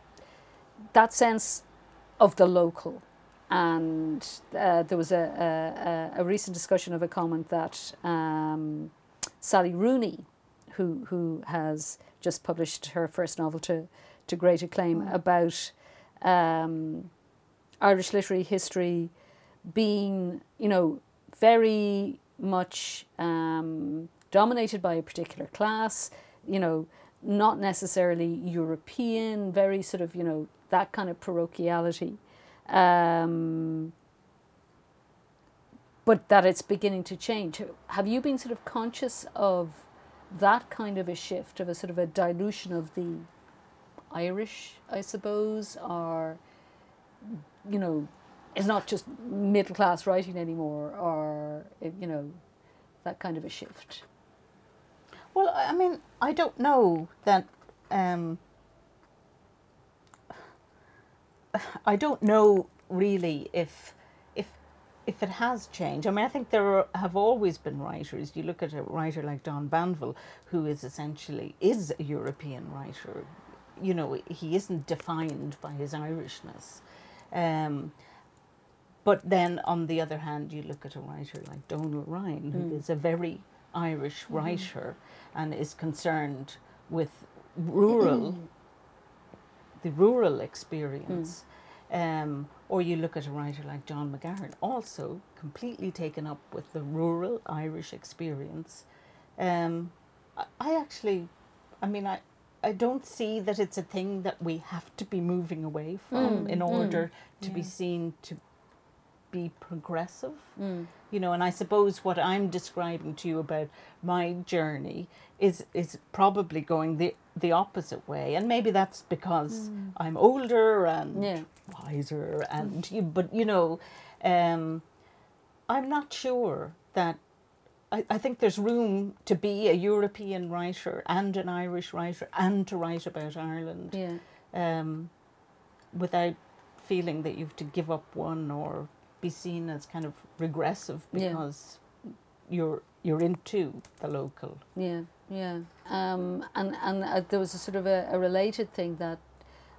Speaker 2: that sense of the local. And uh, there was a, a, a recent discussion of a comment that um, Sally Rooney, who who has just published her first novel to to great acclaim about um, Irish literary history being, you know, very much um, dominated by a particular class, you know, not necessarily European, very sort of, you know, that kind of parochiality. Um, but that it's beginning to change. Have you been sort of conscious of that kind of a shift, of a sort of a dilution of the Irish, I suppose, or you know, it's not just middle class writing anymore, or eh, you know, that kind of a shift.
Speaker 4: Well, I mean, I don't know that. Um, I don't know really if if it has changed. I mean, I think there are, have always been writers. You look at a writer like John Banville, who is essentially is a European writer. You know, he isn't defined by his Irishness. Um, but then, on the other hand, you look at a writer like Donal Ryan, who hmm. is a very Irish hmm. writer and is concerned with rural, the rural experience. Hmm. Um, or you look at a writer like John McGahern, also completely taken up with the rural Irish experience. Um, I, I actually, I mean, I, I don't see that it's a thing that we have to be moving away from
Speaker 2: Mm,
Speaker 4: in
Speaker 2: mm,
Speaker 4: order to be seen to be progressive.
Speaker 2: Mm.
Speaker 4: You know, and I suppose what I'm describing to you about my journey is is probably going the the opposite way, and maybe that's because I'm older and
Speaker 2: Yeah.
Speaker 4: wiser, and you, but you know, um, I'm not sure that. I, I think there's room to be a European writer and an Irish writer and to write about Ireland
Speaker 2: Yeah.
Speaker 4: um, without feeling that you have to give up one or be seen as kind of regressive
Speaker 2: Yeah.
Speaker 4: because you're you're into the local.
Speaker 2: Yeah, yeah. Um, and and uh, there was a sort of a, a related thing that,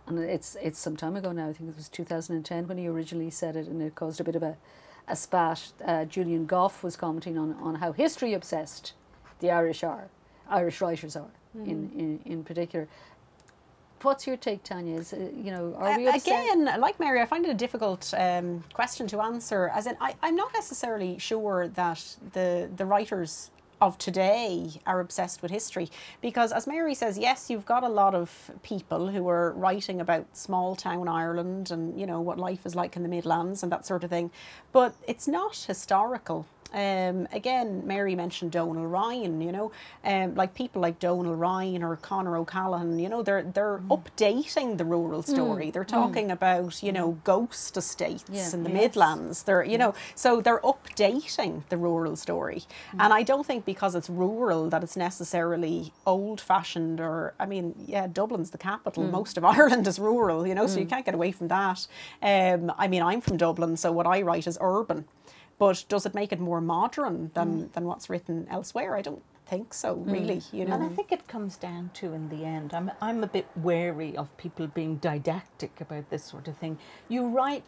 Speaker 2: and it's it's some time ago now. I think it was two thousand and ten when he originally said it, and it caused a bit of a, a spat. Uh, Julian Gough was commenting on on how history obsessed the Irish are, Irish writers are in, in in particular. What's your take, Tanya? Is uh, you know are we obsessed?
Speaker 3: Again, like Mary, I find it a difficult um, question to answer. As in, I, I'm not necessarily sure that the the writers of today are obsessed with history because, as Mary says, yes, you've got a lot of people who are writing about small town Ireland and you know what life is like in the Midlands and that sort of thing, but it's not historical. Um, again, Mary mentioned Donal Ryan. You know, um, like people like Donal Ryan or Conor O'Callaghan. You know, they're they're
Speaker 2: Mm.
Speaker 3: updating the rural story. They're talking about you know ghost estates
Speaker 2: Yeah.
Speaker 3: in the
Speaker 4: Yes.
Speaker 3: Midlands. They're you know so they're updating the rural story.
Speaker 2: Mm.
Speaker 3: And I don't think because it's rural that it's necessarily old fashioned or I mean yeah Dublin's the capital.
Speaker 2: Mm.
Speaker 3: Most of Ireland is rural. You know, so you can't get away from that. Um, I mean I'm from Dublin, so what I write is urban. But does it make it more modern than, mm. than what's written elsewhere? I don't think so, mm. really. You know,
Speaker 4: And I think it comes down to, in the end, I'm, I'm a bit wary of people being didactic about this sort of thing. You write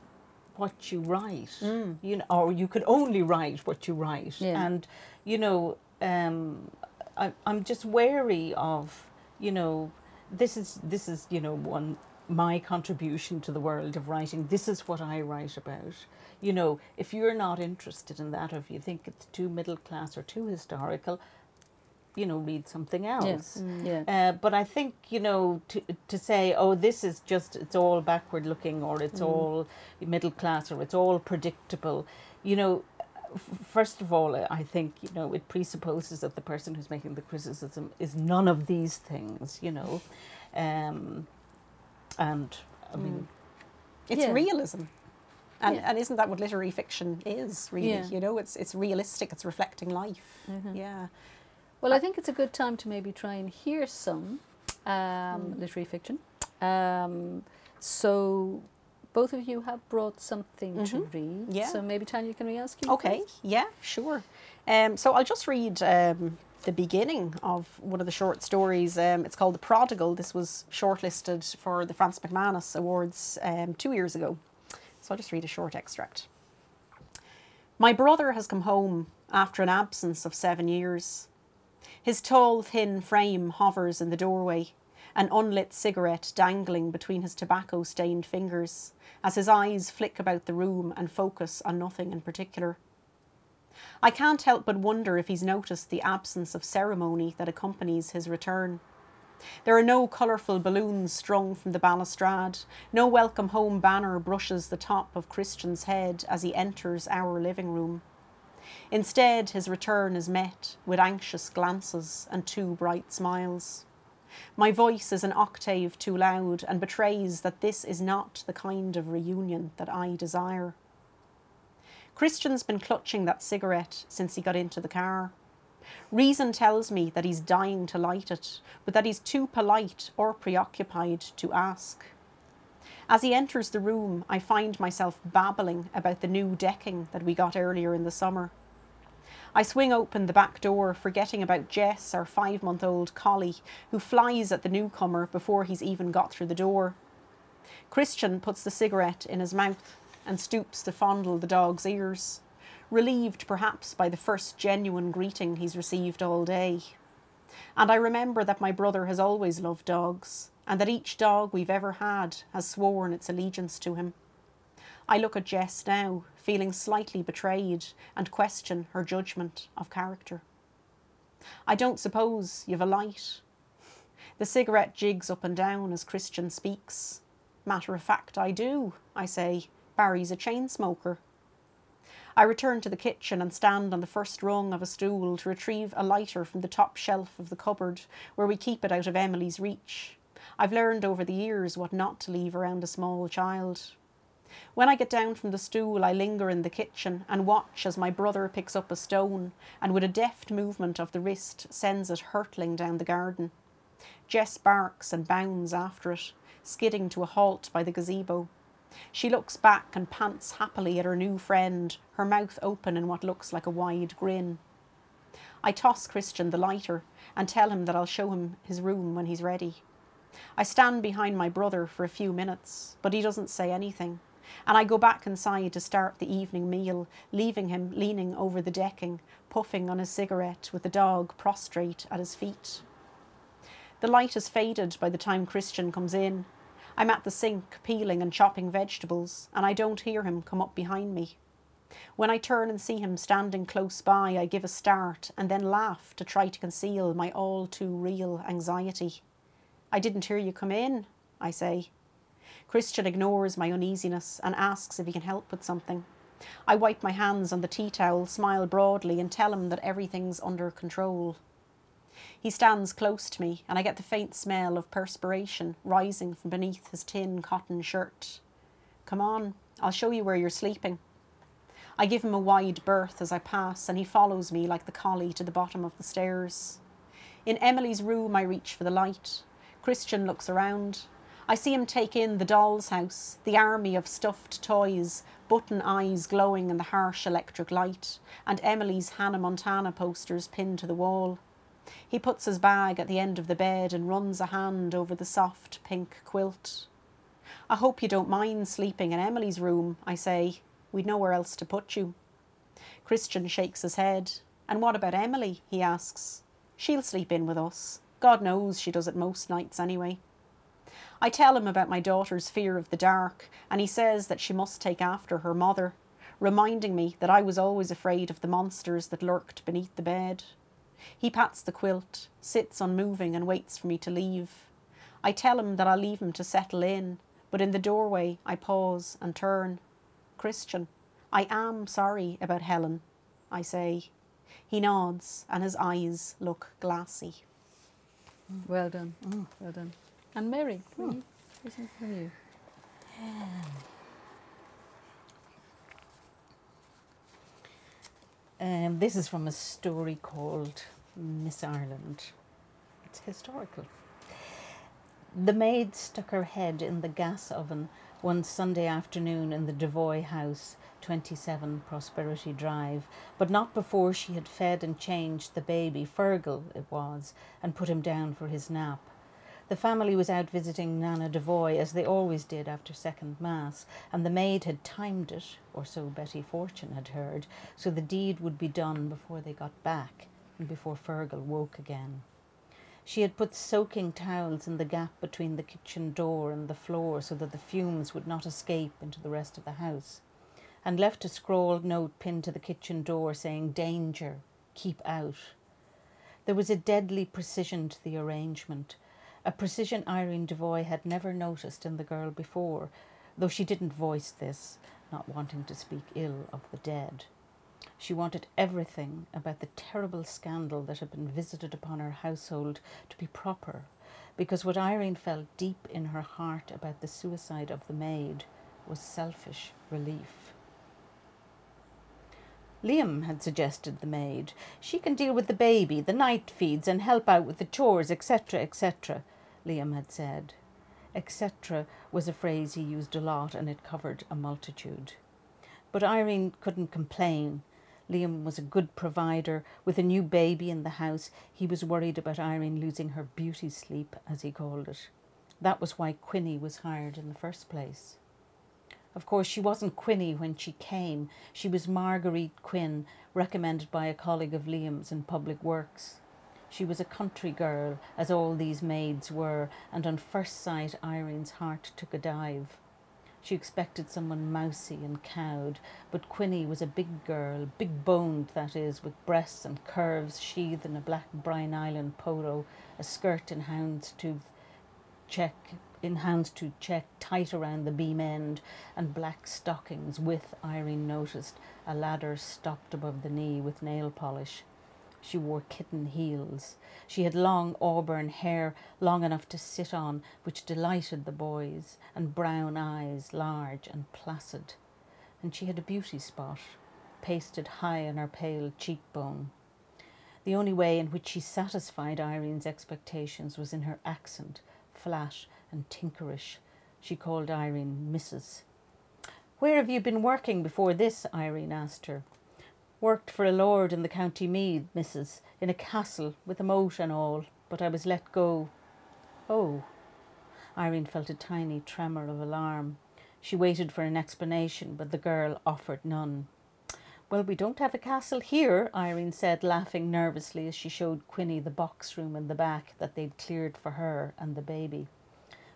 Speaker 4: what you write, mm. you know, or you can only write what you write.
Speaker 2: Yeah.
Speaker 4: And, you know, um, I, I'm just wary of, you know, this is, this is, you know, one, my contribution to the world of writing. This is what I write about. You know, if you're not interested in that, or if you think it's too middle class or too historical, you know, read something else.
Speaker 2: Yes. Yeah.
Speaker 4: Uh, but I think you know to to say, oh, this is just it's all backward looking, or it's all middle class, or it's all predictable. You know, f- first of all, I think you know it presupposes that the person who's making the criticism is none of these things. You know, um, and I mean,
Speaker 3: it's
Speaker 2: Yeah.
Speaker 3: realism. And,
Speaker 2: Yeah.
Speaker 3: and isn't that what literary fiction is, really?
Speaker 2: Yeah.
Speaker 3: You know, it's, it's realistic, it's reflecting life. Yeah.
Speaker 2: Well, I think it's a good time to maybe try and hear some um,
Speaker 3: Mm.
Speaker 2: literary fiction. Um, so, both of you have brought something to read.
Speaker 3: Mm-hmm. Yeah.
Speaker 2: So maybe Tanya, can we ask you?
Speaker 3: Okay, yeah, sure. Um, so I'll just read um, the beginning of one of the short stories. Um, it's called The Prodigal. This was shortlisted for the Francis MacManus Awards um, two years ago. So I'll just read a short extract. My brother has come home after an absence of seven years. His tall, thin frame hovers in the doorway, an unlit cigarette dangling between his tobacco stained fingers as his eyes flick about the room and focus on nothing in particular. I can't help but wonder if he's noticed the absence of ceremony that accompanies his return. There are no colourful balloons strung from the balustrade, no welcome home banner brushes the top of Christian's head as he enters our living room. Instead, his return is met with anxious glances and two bright smiles. My voice is an octave too loud and betrays that this is not the kind of reunion that I desire. Christian's been clutching that cigarette since he got into the car. Reason tells me that he's dying to light it, but that he's too polite or preoccupied to ask. As he enters the room, I find myself babbling about the new decking that we got earlier in the summer. I swing open the back door, forgetting about Jess, our five month old collie, who flies at the newcomer before he's even got through the door. Christian puts the cigarette in his mouth and stoops to fondle the dog's ears, relieved perhaps by the first genuine greeting he's received all day. And I remember that my brother has always loved dogs, and that each dog we've ever had has sworn its allegiance to him. I look at Jess now, feeling slightly betrayed, and question her judgment of character. I don't suppose you've a light. The cigarette jigs up and down as Christian speaks. Matter of fact, I do, I say. Barry's a chain smoker. I return to the kitchen and stand on the first rung of a stool to retrieve a lighter from the top shelf of the cupboard where we keep it out of Emily's reach. I've learned over the years what not to leave around a small child. When I get down from the stool, I linger in the kitchen and watch as my brother picks up a stone and, with a deft movement of the wrist, sends it hurtling down the garden. Jess barks and bounds after it, skidding to a halt by the gazebo. She looks back and pants happily at her new friend, her mouth open in what looks like a wide grin. I toss Christian the lighter and tell him that I'll show him his room when he's ready. I stand behind my brother for a few minutes, but he doesn't say anything, and I go back inside to start the evening meal, leaving him leaning over the decking, puffing on his cigarette with the dog prostrate at his feet. The light has faded by the time Christian comes in. I'm at the sink peeling and chopping vegetables, and I don't hear him come up behind me. When I turn and see him standing close by, I give a start and then laugh to try to conceal my all too real anxiety. I didn't hear you come in, I say. Christian ignores my uneasiness and asks if he can help with something. I wipe my hands on the tea towel, smile broadly, and tell him that everything's under control. He stands close to me, and I get the faint smell of perspiration rising from beneath his tin cotton shirt. Come on, I'll show you where you're sleeping. I give him a wide berth as I pass, and he follows me like the collie to the bottom of the stairs. In Emily's room, I reach for the light. Christian looks around. I see him take in the doll's house, the army of stuffed toys, button eyes glowing in the harsh electric light, and Emily's Hannah Montana posters pinned to the wall. He puts his bag at the end of the bed and runs a hand over the soft pink quilt. I hope you don't mind sleeping in Emily's room, I say. We'd nowhere else to put you. Christian shakes his head. And what about Emily? he asks. She'll sleep in with us. God knows she does it most nights anyway. I tell him about my daughter's fear of the dark, and he says that she must take after her mother, reminding me that I was always afraid of the monsters that lurked beneath the bed. He pats the quilt, sits unmoving, and waits for me to leave. I tell him that I'll leave him to settle in, but in the doorway I pause and turn. Christian, I am sorry about Helen, I say. He nods, and his eyes look glassy.
Speaker 2: Well done. Mm. Well done. And Mary, will hmm. you say something from you?
Speaker 4: Um, this is from a story called Miss Ireland. It's historical. The maid stuck her head in the gas oven one Sunday afternoon in the Devoy house, 27 Prosperity Drive, but not before she had fed and changed the baby, Fergal it was, and put him down for his nap. The family was out visiting Nana Devoy, as they always did after second mass, and the maid had timed it, or so Betty Fortune had heard, so the deed would be done before they got back and before Fergal woke again. She had put soaking towels in the gap between the kitchen door and the floor so that the fumes would not escape into the rest of the house, and left a scrawled note pinned to the kitchen door saying, Danger, keep out. There was a deadly precision to the arrangement, a precision Irene Devoy had never noticed in the girl before, though she didn't voice this, not wanting to speak ill of the dead. She wanted everything about the terrible scandal that had been visited upon her household to be proper, because what Irene felt deep in her heart about the suicide of the maid was selfish relief. Liam had suggested the maid. She can deal with the baby, the night feeds, and help out with the chores, etc., etc., Liam had said. Etc. was a phrase he used a lot, and it covered a multitude. But Irene couldn't complain. Liam was a good provider. With a new baby in the house, he was worried about Irene losing her beauty sleep, as he called it. That was why Quinny was hired in the first place. Of course, she wasn't Quinny when she came. She was Marguerite Quinn, recommended by a colleague of Liam's in Public Works. She was a country girl, as all these maids were, and on first sight Irene's heart took a dive. She expected someone mousy and cowed, but Quinny was a big girl, big boned, that is, with breasts and curves sheathed in a black Bri-Nylon polo, a skirt in houndstooth check in to check tight around the beam end, and black stockings with, Irene noticed, a ladder stopped above the knee with nail polish. She wore kitten heels. She had long auburn hair, long enough to sit on, which delighted the boys, and brown eyes, large and placid. And she had a beauty spot, pasted high on her pale cheekbone. The only way in which she satisfied Irene's expectations was in her accent, flat and tinkerish. She called Irene Mrs. Where have you been working before this? Irene asked her. Worked for a lord in the county Meath, missus, in a castle with a moat and all, but I was let go. Oh. Irene felt a tiny tremor of alarm. She waited for an explanation, but the girl offered none. Well, we don't have a castle here, Irene said, laughing nervously as she showed Quinny the box room in the back that they'd cleared for her and the baby.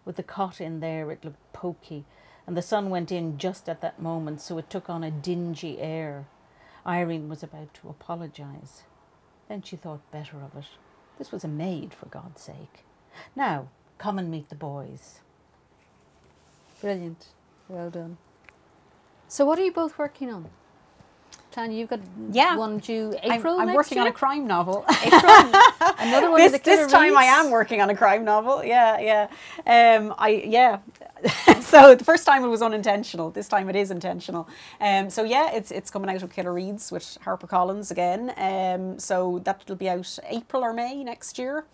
Speaker 4: With the cot in there, it looked poky, and the sun went in just at that moment, so it took on a dingy air. Irene was about to apologize. Then she thought better of it. This was a maid, for God's sake. Now, come and meet the boys.
Speaker 2: Brilliant. Well done. So, what are you both working on? Tanya, you've got
Speaker 3: Yeah.
Speaker 2: one due
Speaker 3: I'm,
Speaker 2: April.
Speaker 3: I'm
Speaker 2: next
Speaker 3: working on a crime novel.
Speaker 2: April. Another one
Speaker 3: this
Speaker 2: of the killer reads.
Speaker 3: this time I am working on a crime novel. Yeah, yeah. Um, I yeah. so the first time it was unintentional. This time it is intentional. Um, so yeah, it's it's coming out of Killer Reads with HarperCollins again. Um, so that'll be out April or May next year.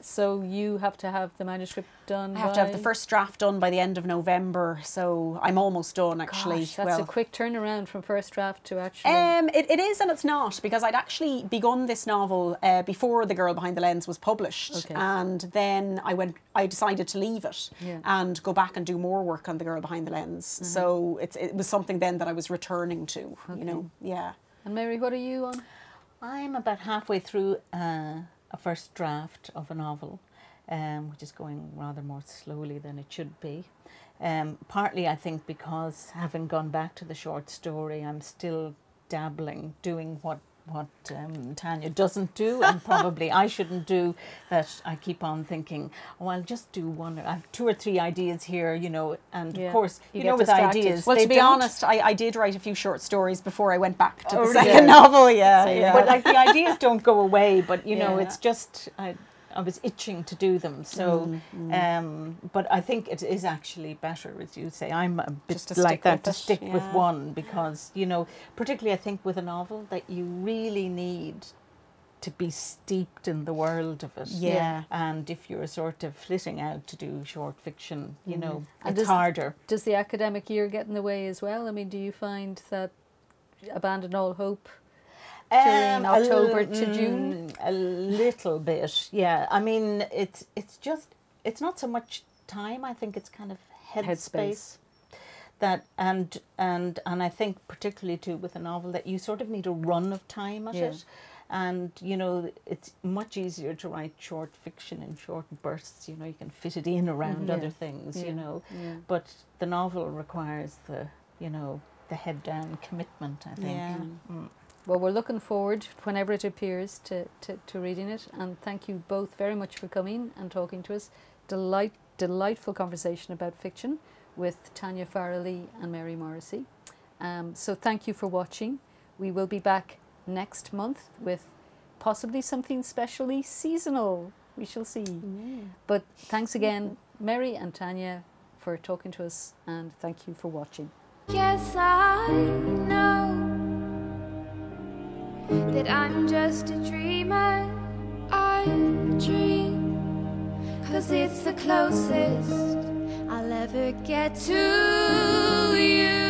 Speaker 2: So you have to have the manuscript done.
Speaker 3: I have to have the first draft done by the end of November. So I'm almost done actually.
Speaker 2: Gosh, that's
Speaker 3: well,
Speaker 2: a quick turnaround from first draft to actually.
Speaker 3: Um, it, it is and it's not because I'd actually begun this novel uh, before The Girl Behind the Lens was published,
Speaker 2: Okay.
Speaker 3: and then I went. I decided to leave it
Speaker 2: Yeah. Mm-hmm.
Speaker 3: and go back and do more work on The Girl Behind the Lens. So it's it was something then that I was returning to. You know, yeah.
Speaker 2: and Mary, what are you on?
Speaker 4: I'm about halfway through uh, a first draft of a novel, um, which is going rather more slowly than it should be. Um, partly, I think, because having gone back to the short story, I'm still dabbling, doing what what um, Tanya doesn't do, and probably I shouldn't do. That I keep on thinking, oh, I'll just do one. I have two or three ideas here, you know, and
Speaker 2: Yeah.
Speaker 4: of course,
Speaker 2: You
Speaker 4: you, know, with
Speaker 2: distracted.
Speaker 4: ideas.
Speaker 3: Well, to be
Speaker 4: don't-
Speaker 3: honest, I, I did write a few short stories before I went back to
Speaker 4: Oh,
Speaker 3: the second novel. Yeah, yeah.
Speaker 4: But like the ideas don't go away, but you know, it's just I, I was itching to do them. So,
Speaker 3: Mm,
Speaker 4: um, but I think it is actually better, as you say. I'm a bit like that to
Speaker 3: it,
Speaker 4: stick with one because you know, particularly I think with a novel that you really need to be steeped in the world of it.
Speaker 3: Yeah.
Speaker 4: And if you're sort of flitting out to do short fiction, you know,
Speaker 2: And
Speaker 4: it's
Speaker 2: does-
Speaker 4: harder.
Speaker 2: Does the academic year get in the way as well? I mean, do you find that abandon all hope? During
Speaker 4: a
Speaker 2: October
Speaker 4: li-
Speaker 2: to June?
Speaker 4: mm, A little bit, yeah. I mean, it's it's just it's not so much time. I think it's kind of headspace.
Speaker 2: Headspace.
Speaker 4: That and and and I think particularly too with a novel that you sort of need a run of time at
Speaker 2: Yeah.
Speaker 4: it, and you know it's much easier to write short fiction in short bursts. You know you can fit it in around
Speaker 2: Mhm.
Speaker 4: other things.
Speaker 2: Yeah.
Speaker 4: You know,
Speaker 2: Yeah.
Speaker 4: but the novel requires the you know the head down commitment. I think.
Speaker 3: Yeah.
Speaker 4: Mm.
Speaker 2: Well, we're looking forward whenever it appears to, to, to reading it. And thank you both very much for coming and talking to us. Delight, delightful conversation about fiction with Tanya Farrelly and Mary Morrissy. Um, so thank you for watching. We will be back next month with possibly something specially seasonal. We shall see. But thanks again, Mary and Tanya, for talking to us, and thank you for watching.
Speaker 1: Yes, I know that I'm just a dreamer. I dream, cause it's the closest I'll ever get to you.